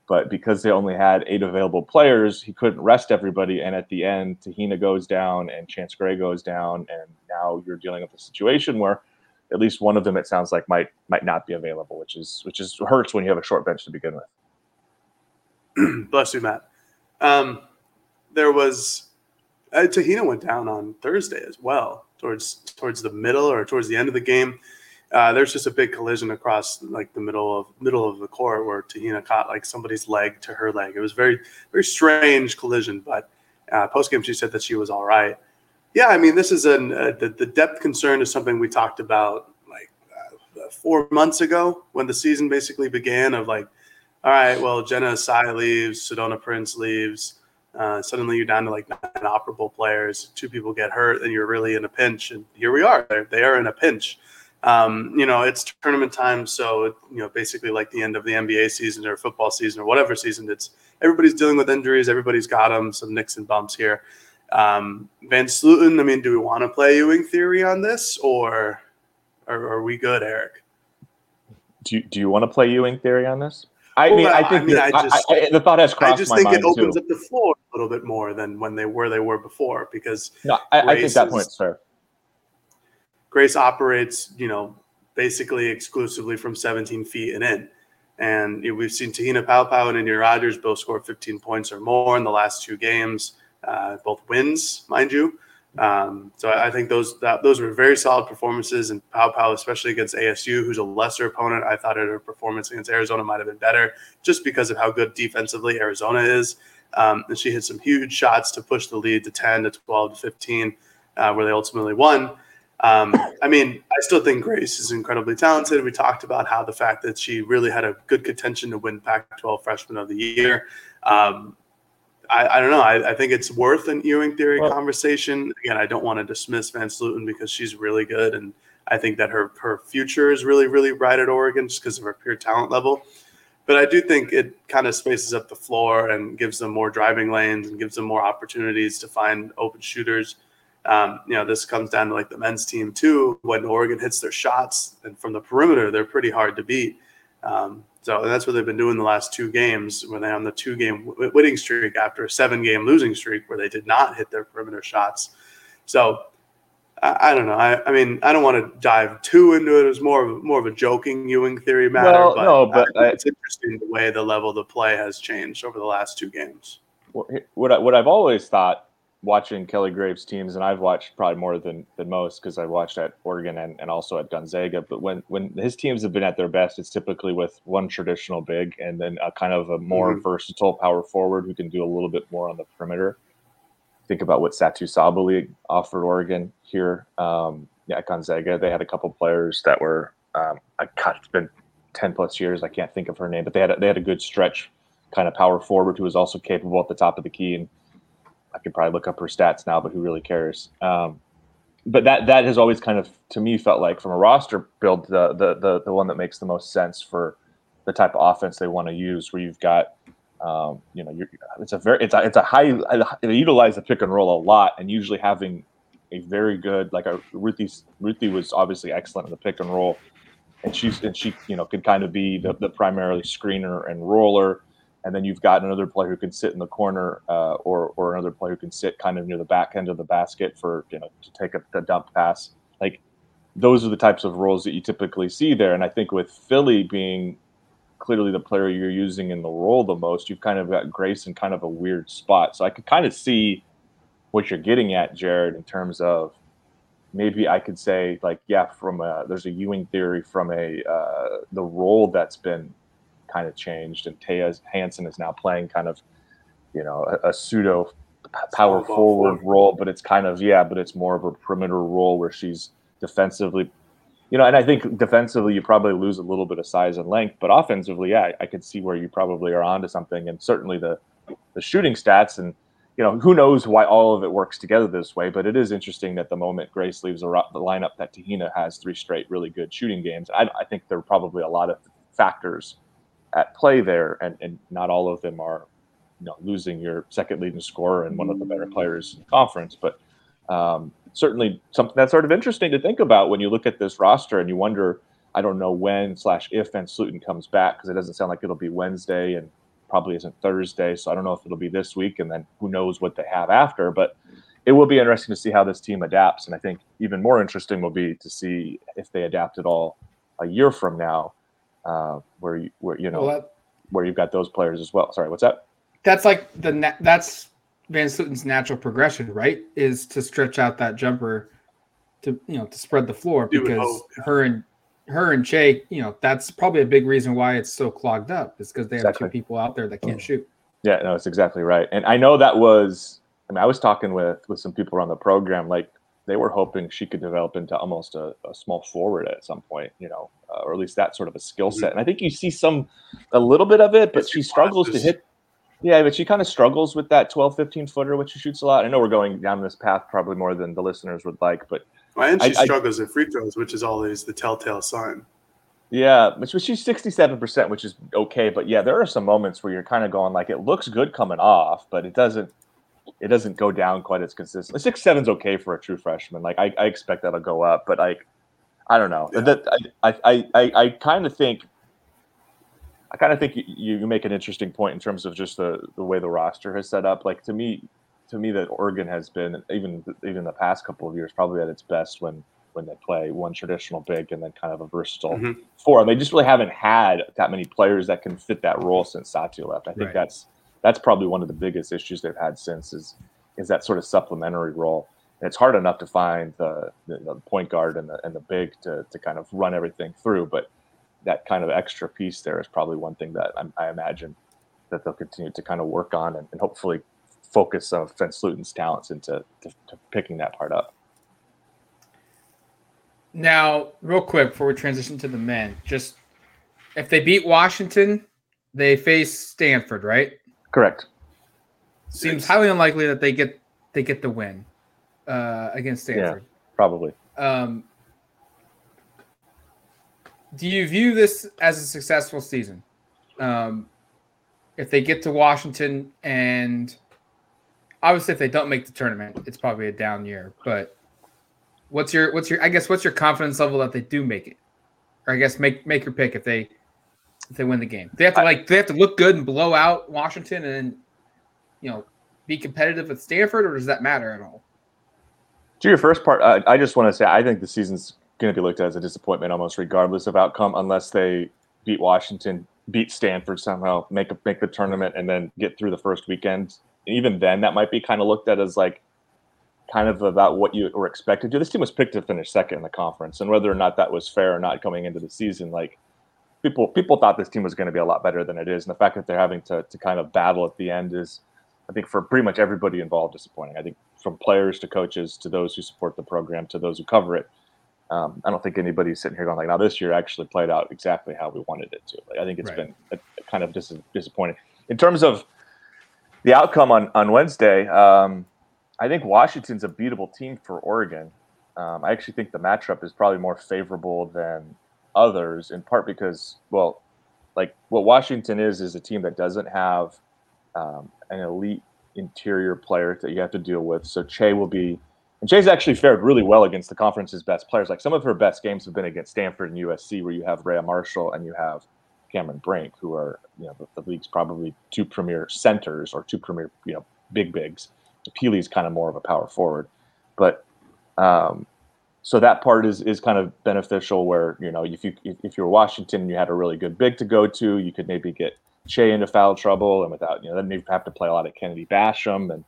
but because they only had eight available players, he couldn't rest everybody. And at the end, Te-Hina goes down and Chance Gray goes down, and now you're dealing with a situation where at least one of them, it sounds like, might might not be available, which is which is hurts when you have a short bench to begin with. *clears throat* Bless you, Matt. Um, there was uh, Te-Hina went down on Thursday as well, towards towards the middle or towards the end of the game uh, there's just a big collision across like the middle of middle of the court where Te-Hina caught like somebody's leg to her leg. It was very very strange collision, but uh, post game she said that she was all right. Yeah, I mean this is an uh, the, the depth concern is something we talked about like uh, four months ago when the season basically began. Of like, all right, well Jenna Asai leaves, Sedona Prince leaves. Uh, suddenly you're down to like nine operable players. Two people get hurt, and you're really in a pinch. And here we are. They're, they are in a pinch um, you know, it's tournament time, so you know, basically like the end of the NBA season or football season or whatever season. It's everybody's dealing with injuries. Everybody's got them. Some nicks and bumps here. Um, VanSlooten. I mean, do we want to play Ewing theory on this, or, or are we good, Eric? Do you, Do you want to play Ewing theory on this? I well, mean, I think I mean, I just, I, the thought has crossed I just think it opens too. up the floor a little bit more than when they were they were before because no, I, think that point's fair. Grace operates, you know, basically exclusively from 17 feet and in. And we've seen Te-Hina Paopao and Endyia Rogers both score 15 points or more in the last two games, uh, both wins, mind you. Um, so I think those that, those were very solid performances, and Paopao, especially against ASU, who's a lesser opponent. I thought her performance against Arizona might have been better, just because of how good defensively Arizona is. Um, and she hit some huge shots to push the lead to 10 to 12 to 15, uh, where they ultimately won. Um, I mean, I still think Grace is incredibly talented. We talked about how the fact that she really had a good contention to win Pac-12 Freshman of the Year. Um, I, I, don't know. I, I, think it's worth an Ewing theory well, conversation. Again, I don't want to dismiss VanSlooten because she's really good, and I think that her her future is really really bright at Oregon just because of her pure talent level. But I do think it kind of spaces up the floor and gives them more driving lanes and gives them more opportunities to find open shooters. Um, you know, this comes down to like the men's team too. When Oregon hits their shots and from the perimeter, they're pretty hard to beat. Um, so that's what they've been doing the last two games when they're on the two game winning streak after a seven game losing streak where they did not hit their perimeter shots. So I, I don't know. I, I, mean, I don't want to dive too into it. It's more of more of a joking Ewing theory matter. Well, but no, but I, it's interesting the way the level of the play has changed over the last two games. What I, what I've always thought watching Kelly Graves teams, and I've watched probably more than, than most because I watched at Oregon and, and also at Gonzaga. But when when his teams have been at their best, it's typically with one traditional big and then a kind of a more mm-hmm. versatile power forward who can do a little bit more on the perimeter. Think about what Satou Sabally offered Oregon here um, yeah, at Gonzaga. They had a couple players that were um, I God, it's been ten plus years. I can't think of her name, but they had a, they had a good stretch kind of power forward who was also capable at the top of the key and I could probably look up her stats now, but who really cares? Um, but that that has always kind of to me felt like from a roster build the the the, the one that makes the most sense for the type of offense they want to use, where you've got um, you know it's a very it's a it's a high they utilize the pick and roll a lot, and usually having a very good like a Ruthie Ruthie was obviously excellent in the pick and roll, and she's and she you know could kind of be the, the primarily screener and roller and then you've got another player who can sit in the corner, uh, or or another player who can sit kind of near the back end of the basket for you know to take a, a, dump pass. Like those are the types of roles that you typically see there. And I think with Philly being clearly the player you're using in the role the most, you've kind of got Grace in kind of a weird spot. So I could kind of see what you're getting at, Jared, in terms of maybe I could say like yeah, from a, there's a Ewing theory from a uh, the role that's been kind of changed, and Taya Hanson is now playing kind of you know a, a pseudo power forward role, but it's kind of yeah, but it's more of a perimeter role where she's defensively, you know, and I think defensively you probably lose a little bit of size and length, but offensively, yeah, I could see where you probably are onto something, and certainly the the shooting stats and you know who knows why all of it works together this way, but it is interesting that the moment Grace leaves the lineup, that Te-Hina has three straight really good shooting games. I, I think there are probably a lot of factors at play there, and, and not all of them are you know losing your second leading scorer and one of the better players in the conference, but um, certainly something that's sort of interesting to think about when you look at this roster and you wonder. I don't know when slash if VanSlooten comes back because it doesn't sound like it'll be Wednesday and probably isn't Thursday. So I don't know if it'll be this week and then who knows what they have after. But it will be interesting to see how this team adapts. And I think even more interesting will be to see if they adapt at all a year from now, uh, where you where you know well, that, where you've got those players as well. Sorry, what's that? that's like the that's VanSlooten's natural progression, right? Is to stretch out that jumper to you know to spread the floor because her and her and Che, you know, that's probably a big reason why it's so clogged up. Is because they exactly. have two people out there that can't shoot. Yeah, no, it's exactly right. And I know that was. I mean, I was talking with with some people around the program, like they were hoping she could develop into almost a, a small forward at some point, you know, uh, or at least that sort of a skill mm-hmm. set. And I think you see some, a little bit of it, but she struggles to hit yeah, but she kind of struggles with that 12, 15 footer, which she shoots a lot. I know we're going down this path probably more than the listeners would like, but well, and she I, struggles I, at free throws, which is always the telltale sign. Yeah, but she's 67%, which is okay. But yeah, there are some moments where you're kind of going like it looks good coming off, but it doesn't it doesn't go down quite as consistently. Six seven's okay for a true freshman. Like I, I expect that'll go up, but like I don't know. Yeah. That I I I, I kind of think I kind of think you, you make an interesting point in terms of just the, the way the roster has set up. Like to me, to me, that Oregon has been even even the past couple of years probably at its best when when they play one traditional big and then kind of a versatile mm-hmm. four. And they just really haven't had that many players that can fit that role since Satou left. I think right. that's that's probably one of the biggest issues they've had since is is that sort of supplementary role. And it's hard enough to find the, the, the point guard and the and the big to to kind of run everything through, but that kind of extra piece there is probably one thing that I, I imagine that they'll continue to kind of work on and, and hopefully focus some of VanSlooten's talents into to, to picking that part up. Now, real quick before we transition to the men, just if they beat Washington, they face Stanford, right? Correct. Seems highly unlikely that they get they get the win uh, against Stanford. Yeah, probably. Um, do you view this as a successful season? Um, if they get to Washington and obviously if they don't make the tournament, it's probably a down year. But what's your what's your I guess what's your confidence level that they do make it? Or I guess make make your pick if they if they win the game. They have to like they have to look good and blow out Washington and you know be competitive with Stanford, or does that matter at all? To your first part, uh, I just want to say I think the season's going to be looked at as a disappointment almost regardless of outcome, unless they beat Washington, beat Stanford somehow, make a, make the tournament, and then get through the first weekend. And even then, that might be kind of looked at as like kind of about what you were expected to. Do. This team was picked to finish second in the conference, and whether or not that was fair or not coming into the season, like people people thought this team was going to be a lot better than it is, and the fact that they're having to to kind of battle at the end is, I think, for pretty much everybody involved, disappointing. I think from players to coaches to those who support the program to those who cover it um, I don't think anybody's sitting here going like, now this year actually played out exactly how we wanted it to. Like, I think it's right. been a, a kind of dis- disappointing in terms of the outcome on on Wednesday. Um, I think Washington's a beatable team for Oregon. Um, I actually think the matchup is probably more favorable than others, in part because, well, like what Washington is is a team that doesn't have um, an elite interior player that you have to deal with. So Che will be and Che's actually fared really well against the conference's best players. Like some of her best games have been against Stanford and USC, where you have Rayah Marshall and you have Cameron Brink, who are you know the, the league's probably two premier centers or two premier you know big bigs. Pili's kind of more of a power forward, but um, so that part is is kind of beneficial. Where you know if you if, if you're Washington and you had a really good big to go to, you could maybe get Che into foul trouble, and without you know then you have to play a lot of Kennedy Basham and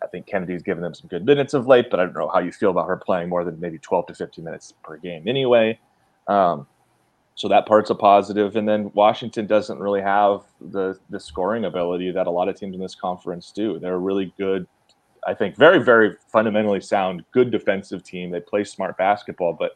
I think Kennedy's given them some good minutes of late, but I don't know how you feel about her playing more than maybe 12 to 15 minutes per game anyway. Um, so that part's a positive. And then Washington doesn't really have the the scoring ability that a lot of teams in this conference do. They're really good, I think, very very fundamentally sound, good defensive team. They play smart basketball, but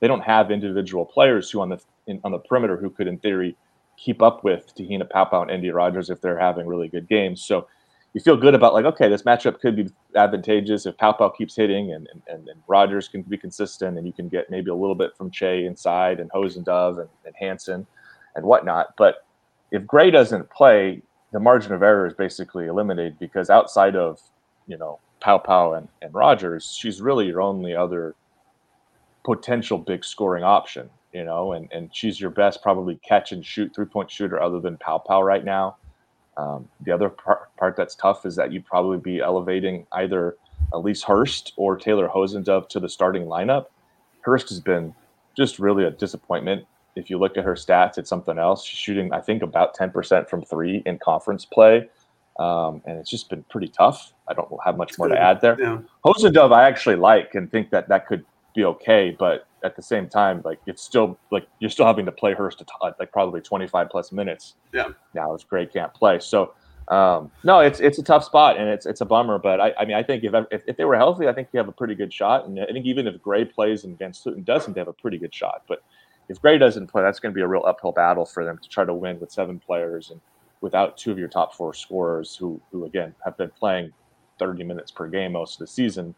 they don't have individual players who on the in, on the perimeter who could, in theory, keep up with Te-Hina Paopao and Endyia Rogers if they're having really good games. So you feel good about like, okay, this matchup could be advantageous if Paopao keeps hitting and, and, and Rogers can be consistent and you can get maybe a little bit from Che inside and Hosendove and, and Hanson and whatnot. But if Gray doesn't play, the margin of error is basically eliminated because outside of, you know, Paopao and, and Rogers, she's really your only other potential big scoring option, you know, and, and she's your best probably catch and shoot three point shooter other than Paopao right now. Um, the other part, part that's tough is that you'd probably be elevating either Elise Hurst or Taylor Hosendove to the starting lineup. Hurst has been just really a disappointment. If you look at her stats, it's something else. She's shooting, I think, about 10% from three in conference play. Um, and it's just been pretty tough. I don't have much more to add there. Yeah. Hosendove, I actually like and think that that could be okay, but at the same time, like it's still like you're still having to play Hurst to t- like probably 25 plus minutes. Yeah. Now it's great can't play. So um, no, it's it's a tough spot and it's it's a bummer. But I, I mean I think if, if, if they were healthy, I think you have a pretty good shot. And I think even if Gray plays and VanSlooten doesn't, they have a pretty good shot. But if Gray doesn't play, that's going to be a real uphill battle for them to try to win with seven players and without two of your top four scorers who who again have been playing 30 minutes per game most of the season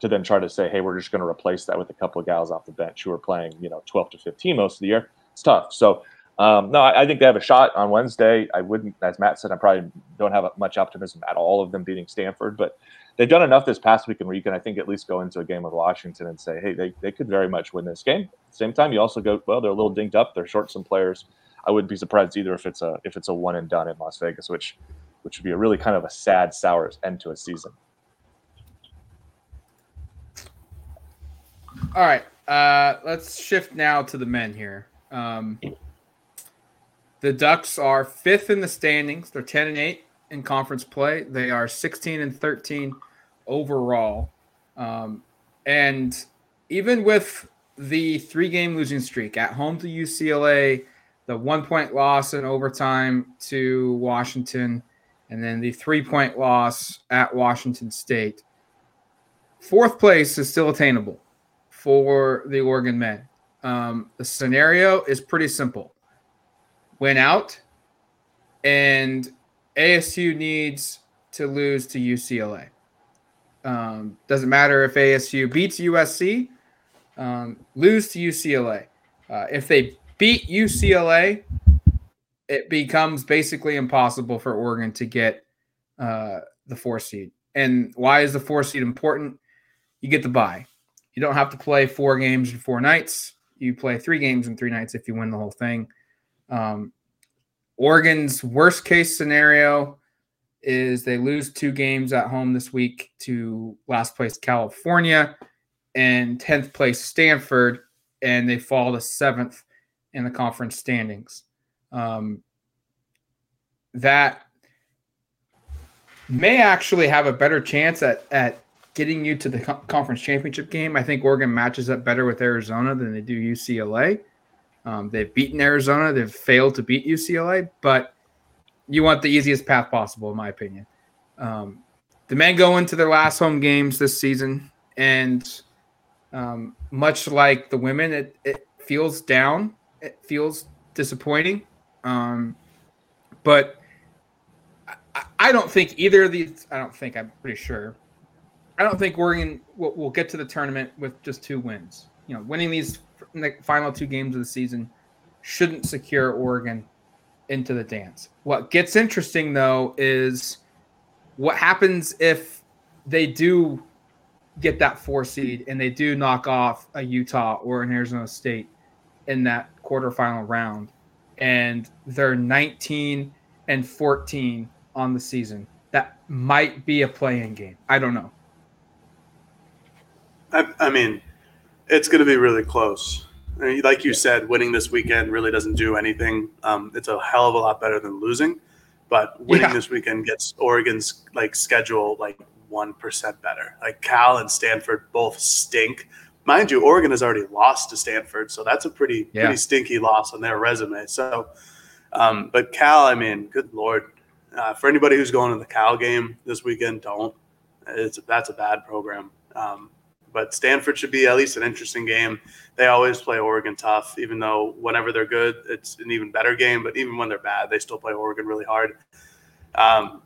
to then try to say, hey, we're just going to replace that with a couple of gals off the bench who are playing, you know, 12 to 15 most of the year. It's tough. So, um, no, I, I, think they have a shot on Wednesday. I wouldn't, as Matt said, I probably don't have much optimism at all of them beating Stanford, but they've done enough this past week and we can, I think, at least go into a game with Washington and say, hey, they, they could very much win this game. Same time, you also go, well, they're a little dinged up. They're short some players. I wouldn't be surprised either if it's a if it's a one and done in Las Vegas, which which would be a really kind of a sad, sour end to a season. All right. Uh, let's shift now to the men here. Um, the Ducks are fifth in the standings. They're 10 and 8 in conference play. They are 16 and 13 overall. Um, and even with the three game losing streak at home to UCLA, the one point loss in overtime to Washington, and then the three point loss at Washington State, fourth place is still attainable for the Oregon men. Um, the scenario is pretty simple. Win out, and ASU needs to lose to UCLA. Um, doesn't matter if ASU beats USC, um, lose to UCLA. Uh, if they beat UCLA, it becomes basically impossible for Oregon to get uh, the four seed. And why is the four seed important? You get the bye. You don't have to play four games in four nights. You play three games in three nights if you win the whole thing. Um, Oregon's worst case scenario is they lose two games at home this week to last place California and 10th place Stanford, and they fall to seventh in the conference standings. Um, that may actually have a better chance at, at getting you to the conference championship game. I think Oregon matches up better with Arizona than they do UCLA. Um, they've beaten Arizona. They've failed to beat UCLA, but you want the easiest path possible, in my opinion. Um, the men go into their last home games this season, and um, much like the women, it, it feels down. It feels disappointing. Um, but I, I don't think either of these, I don't think, I'm pretty sure I don't think Oregon will, will get to the tournament with just two wins. You know, winning these the final two games of the season shouldn't secure Oregon into the dance. What gets interesting though is what happens if they do get that four seed and they do knock off a Utah or an Arizona State in that quarterfinal round and they're 19 and 14 on the season. That might be a play-in game. I don't know. I, I mean, it's going to be really close. I mean, like you said, winning this weekend really doesn't do anything. Um, it's a hell of a lot better than losing, but winning yeah. this weekend gets Oregon's like schedule like one percent better. Like Cal and Stanford both stink. Mind you, Oregon has already lost to Stanford, so that's a pretty Yeah. pretty stinky loss on their resume. So, um, but Cal, I mean, good lord, uh, for anybody who's going to the Cal game this weekend, don't. It's that's a bad program. Um, but Stanford should be at least an interesting game. They always play Oregon tough, even though whenever they're good, it's an even better game. But even when they're bad, they still play Oregon really hard. Um,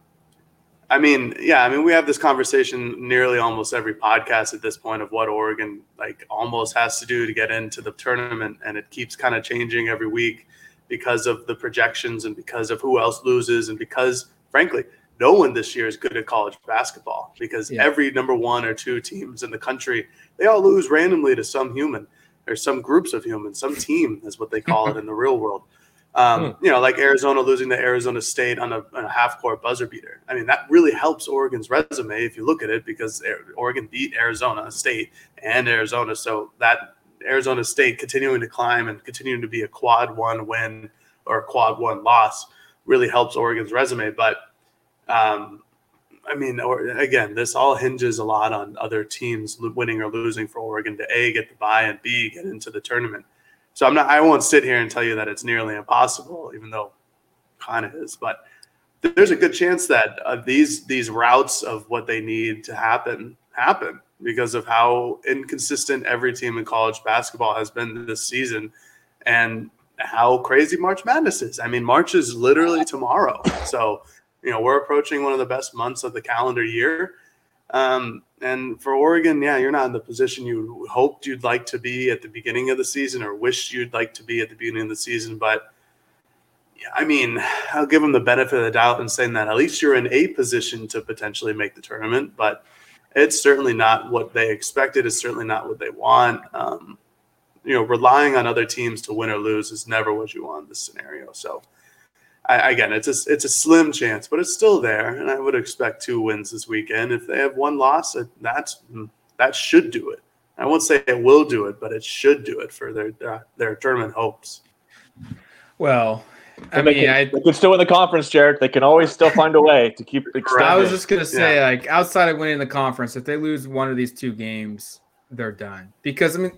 I mean, yeah, I mean, we have this conversation nearly almost every podcast at this point of what Oregon like almost has to do to get into the tournament, and it keeps kind of changing every week because of the projections and because of who else loses and because, frankly, no one this year is good at college basketball because Yeah. every number one or two teams in the country they all lose randomly to some human or some groups of humans, some team is what they call it in the real world. Um, You know, like Arizona losing to Arizona State on a, on a half court buzzer beater. I mean, that really helps Oregon's resume if you look at it because Oregon beat Arizona State and Arizona. So that Arizona State continuing to climb and continuing to be a quad one win or a quad one loss really helps Oregon's resume. But um, I mean, or again, this all hinges a lot on other teams winning or losing for Oregon to a get the bye and b get into the tournament. So I'm not. I won't sit here and tell you that it's nearly impossible, even though kind of is. But there's a good chance that uh, these these routes of what they need to happen happen because of how inconsistent every team in college basketball has been this season, and how crazy March Madness is. I mean, March is literally tomorrow. So you know we're approaching one of the best months of the calendar year. Um, and for Oregon, yeah, you're not in the position you hoped you'd like to be at the beginning of the season or wished you'd like to be at the beginning of the season. But yeah, I mean, I'll give them the benefit of the doubt in saying that at least you're in a position to potentially make the tournament. But it's certainly not what they expected. It's certainly not what they want. Um, you know, relying on other teams to win or lose is never what you want in this scenario. So, I, again, it's a it's a slim chance, but it's still there, and I would expect two wins this weekend. If they have one loss, it- that's that should do it. I won't say it will do it, but it should do it for their their, their tournament hopes. Well, I And they, mean, can, I they can still win the conference, Jared. They can always still find a way to keep *laughs* extending. I was just gonna say, Yeah. like, outside of winning the conference, if they lose one of these two games, they're done. Because I mean,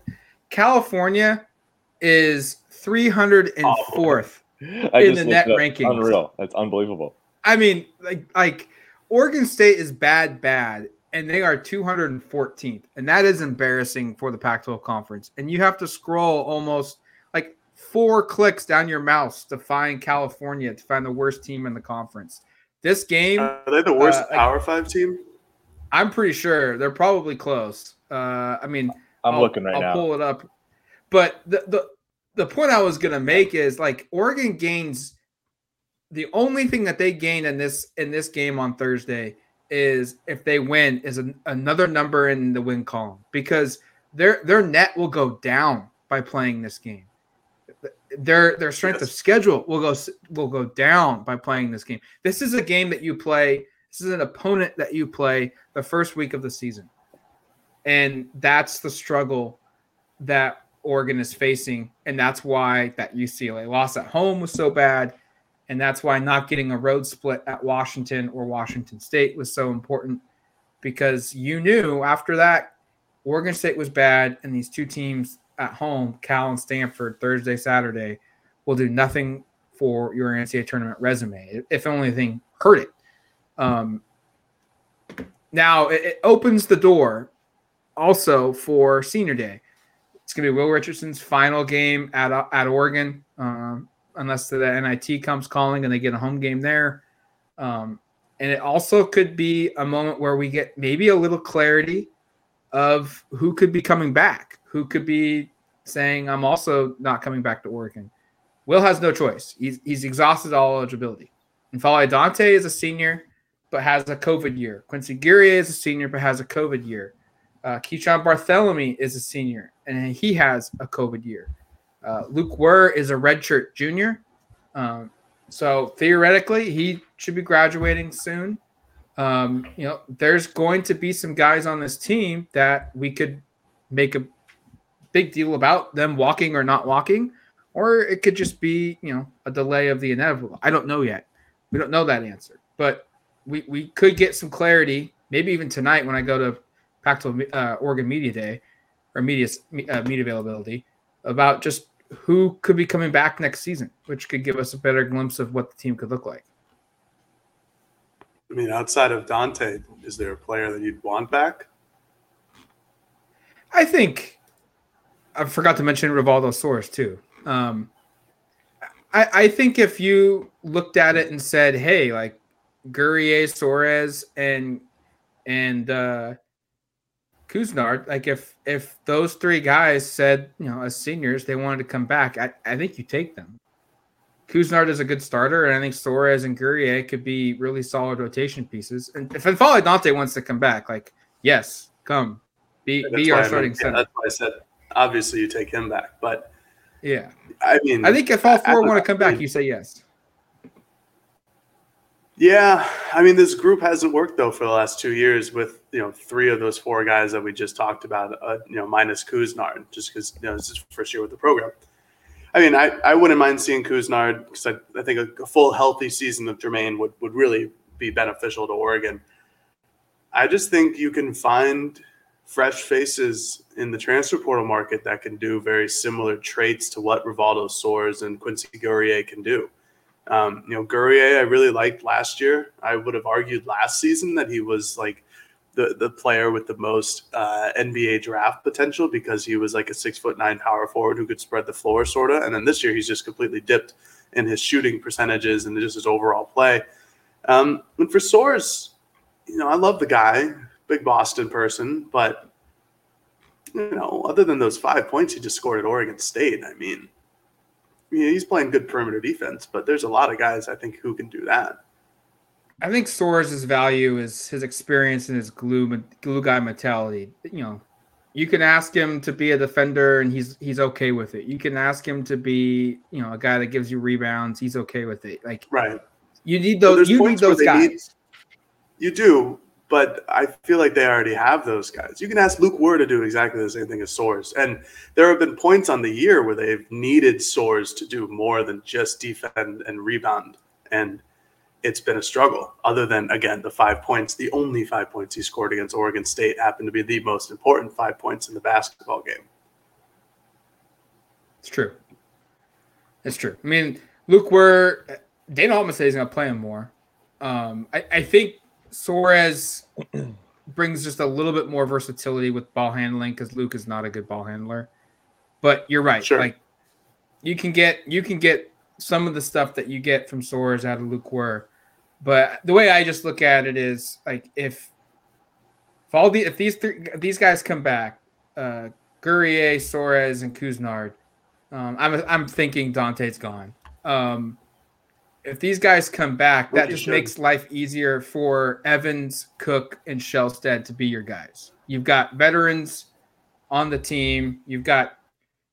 California is 304th. I in just the net it up. rankings. Unreal. That's unbelievable. I mean, like, like Oregon State is bad, bad, and they are 214th, and that is embarrassing for the Pac-12 conference. And you have to scroll almost like four clicks down your mouse to find California to find the worst team in the conference. This game. Are they the worst Uh, I- Power Five team? I'm pretty sure they're probably close. Uh, I mean, I'm I'll- looking right now. I'll pull it up. But the, the the point I was gonna make is like Oregon gains the only thing that they gain in this in this game on Thursday is if they win is an, another number in the win column because their their net will go down by playing this game. Their their strength of schedule will go will go down by playing this game. This is a game that you play. This is an opponent that you play the first week of the season. And that's the struggle that Oregon is facing. And that's why that UCLA loss at home was so bad. And that's why not getting a road split at Washington or Washington State was so important because you knew after that, Oregon State was bad. And these two teams at home, Cal and Stanford, Thursday, Saturday, will do nothing for your NCAA tournament resume, if only thing hurt it. Um, now it, it opens the door also for senior day. It's gonna be Will Richardson's final game at at Oregon, um, unless the NIT comes calling and they get a home game there. Um, and it also could be a moment where we get maybe a little clarity of who could be coming back, who could be saying, "I'm also not coming back to Oregon." Will has no choice. He's he's exhausted all eligibility. And N'Faly Dante is a senior, but has a COVID year. Quincy Guerrier is a senior, but has a COVID year. Uh, Keyshawn Barthelemy is a senior, and he has a COVID year. Uh, Lok Wur is a redshirt junior. Um, so theoretically, he should be graduating soon. Um, you know, there's going to be some guys on this team that we could make a big deal about them walking or not walking, or it could just be, you know, a delay of the inevitable. I don't know yet. We don't know that answer, but we, we could get some clarity maybe even tonight when I go to Pac-12 uh, Oregon Media Day or media uh, media availability about just who could be coming back next season, which could give us a better glimpse of what the team could look like. I mean, outside of Dante, is there a player that you'd want back? I think I forgot to mention Rivaldo Soares too. Um, I, I think if you looked at it and said, "Hey, like Guerrier, Soares, and and uh, Couisnard, like if if those three guys said, you know, as seniors they wanted to come back, I, I think you take them. Couisnard is a good starter, and I think Soares and Guerrier could be really solid rotation pieces. And if N'Faly Dante wants to come back, like yes, come be That's be our I starting meant- yeah, center. that's why I said obviously you take him back, but Yeah, I mean, I think if all four I- want to come I- back, you say yes. Yeah, I mean, this group hasn't worked though for the last two years with you know three of those four guys that we just talked about. Uh, you know, minus Couisnard, just because you know this is first year with the program. I mean, I, I wouldn't mind seeing Couisnard because I, I think a, a full healthy season of Jermaine would would really be beneficial to Oregon. I just think you can find fresh faces in the transfer portal market that can do very similar traits to what Rivaldo Soares and Quincy Guerrier can do. Um, you know, Guerrier, I really liked last year. I would have argued last season that he was like the the player with the most uh, NBA draft potential because he was like a six foot nine power forward who could spread the floor, sort of. And then this year, he's just completely dipped in his shooting percentages and just his overall play. Um, and for Soares, you know, I love the guy, big Boston person, but you know, other than those five points he just scored at Oregon State, I mean, yeah, he's playing good perimeter defense, but there's a lot of guys I think who can do that. I think Soares' value is his experience and his glue glue guy mentality. You know, you can ask him to be a defender and he's he's okay with it. You can ask him to be, you know, a guy that gives you rebounds, he's okay with it. Like Right. you need those there's you need those guys. need- You do, but I feel like they already have those guys. You can ask Lok Wur to do exactly the same thing as Soares. And there have been points on the year where they've needed Soares to do more than just defend and rebound. And it's been a struggle, other than, again, the five points. The only five points he scored against Oregon State happened to be the most important five points in the basketball game. It's true. It's true. I mean, Luke, we're Dana Altman says he's going to play him more. Um, I, I think Soares brings just a little bit more versatility with ball handling because Luke is not a good ball handler. But you're right. Sure. Like you can get you can get some of the stuff that you get from Soares out of Lok Wur. But the way I just look at it is like if if all the if these three these guys come back, uh Guerrier, Soares, and Couisnard, um, I'm I'm thinking Dante's gone. Um, if these guys come back, that just makes life easier for Evans, Cook, and Shelstad to be your guys. You've got veterans on the team. You've got,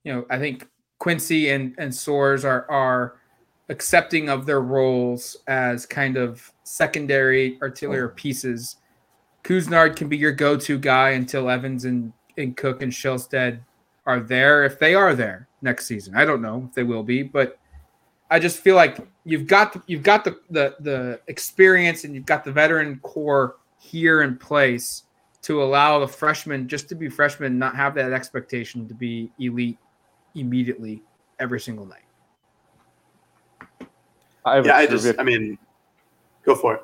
you know, I think Quincy and and Soares are are accepting of their roles as kind of secondary artillery oh. pieces. Couisnard can be your go-to guy until Evans and, and Cook and Shelstad are there. If they are there next season, I don't know if they will be, but I just feel like you've got you've got the the the experience and you've got the veteran core here in place to allow the freshmen just to be freshmen, not have that expectation to be elite immediately every single night. I have Yeah, a I just, I mean, go for it.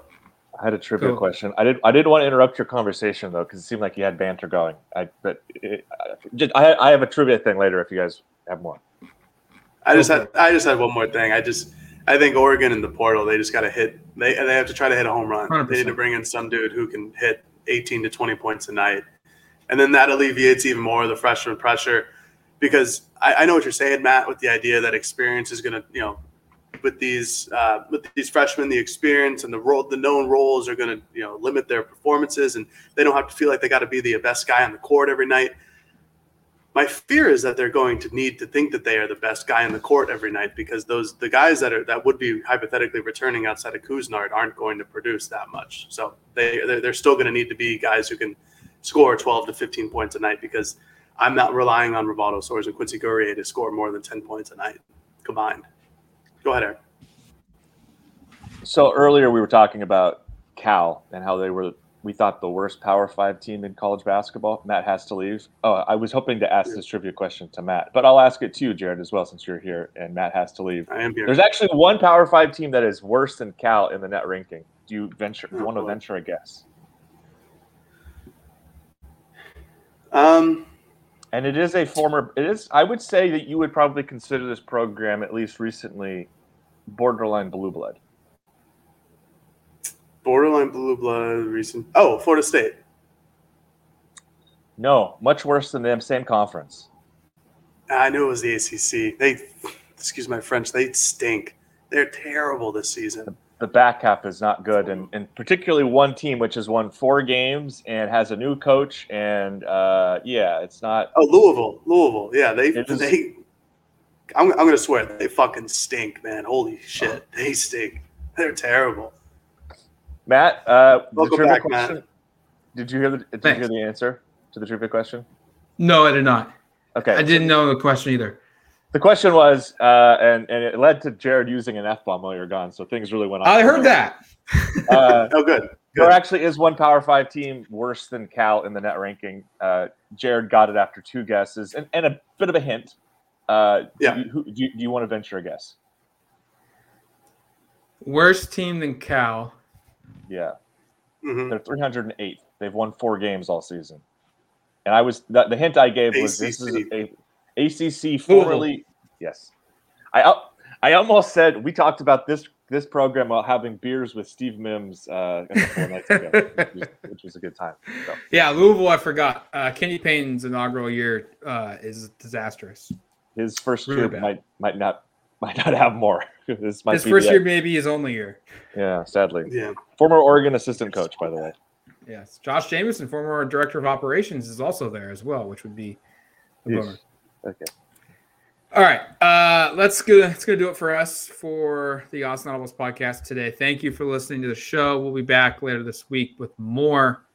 I had a trivia Cool. question. I did. I didn't want to interrupt your conversation though, because it seemed like you had banter going. I but it, I, just, I I have a trivia thing later if you guys have more. I just Go had I just had one more thing. I just I think Oregon in the portal they just got to hit they they have to try to hit a home run. They need to bring in some dude who can hit 18 to 20 points a night, and then that alleviates even more of the freshman pressure. Because I, I know what you're saying, Matt, with the idea that experience is going to you know with these uh, with these freshmen, the experience and the role, the known roles are going to you know limit their performances, and they don't have to feel like they got to be the best guy on the court every night. My fear is that they're going to need to think that they are the best guy in the court every night because those the guys that are that would be hypothetically returning outside of Couisnard aren't going to produce that much. So they they're, still going to need to be guys who can score 12 to 15 points a night because I'm not relying on Rivaldo Soares and Quincy Guerrier to score more than 10 points a night combined. Go ahead, Eric. So earlier we were talking about Cal and how they were we thought the worst Power Five team in college basketball. Matt has to leave. Oh, I was hoping to ask this trivia question to Matt, but I'll ask it to you, Jared, as well, since you're here and Matt has to leave. I am here. There's actually one Power Five team that is worse than Cal in the net ranking. Do you venture? Do you Oh, want to venture a guess? Um, And it is a former. It is. I would say that you would probably consider this program, at least recently, borderline blue blood. Borderline blue blood recent. Oh, Florida State. No, much worse than them. Same conference. I knew it was the ACC. They, excuse my French, they stink. They're terrible this season. the back half is not good, and, and particularly one team which has won four games and has a new coach, and uh, yeah, it's not. Oh, Louisville, Louisville. Yeah, they is- they. I'm, I'm gonna swear they fucking stink, man. Holy shit, they stink. They're terrible. Matt, uh, the Welcome trivia back, Matt. question. Did you hear the Did you hear the answer to the trivia question? No, I did not. Okay, I didn't know the question either. The question was, uh, and and it led to Jared using an f bomb while you're gone, so things really went. off I heard that. Uh, *laughs* Oh, good. There Good. actually is one Power Five team worse than Cal in the net ranking. Uh, Jared got it after two guesses and, and a bit of a hint. Uh, Yeah. Do you, who, do, you, do you want to venture a guess? Worse team than Cal. Yeah, Mhm. they're 308th. They've won four games all season. And I was the, the hint I gave was this is a ACC formerly. Yes, I al- I almost said we talked about this this program while having beers with Steve Mims uh, a couple of nights ago, *laughs* which was, which was a good time. So. Yeah, Louisville. I forgot. Uh, Kenny Payne's inaugural year uh, is disastrous. His first year bad. might might not might not have more. *laughs* this might His be first year, maybe his only year. Yeah, sadly. Yeah. Former Oregon assistant coach, by the way. Yes, Josh Jameson, former director of operations, is also there as well, which would be a Yes. bummer. Okay. All right, uh, let's go. That's gonna do it for us for the Autzen Audibles podcast today. Thank you for listening to the show. We'll be back later this week with more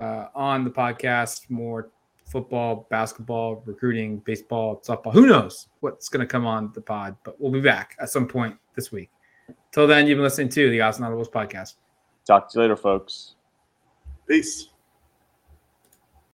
uh, on the podcast, more football, basketball, recruiting, baseball, softball. Who knows what's gonna come on the pod? But we'll be back at some point this week. Till then, you've been listening to the Autzen Audibles podcast. Talk to you later, folks. Peace.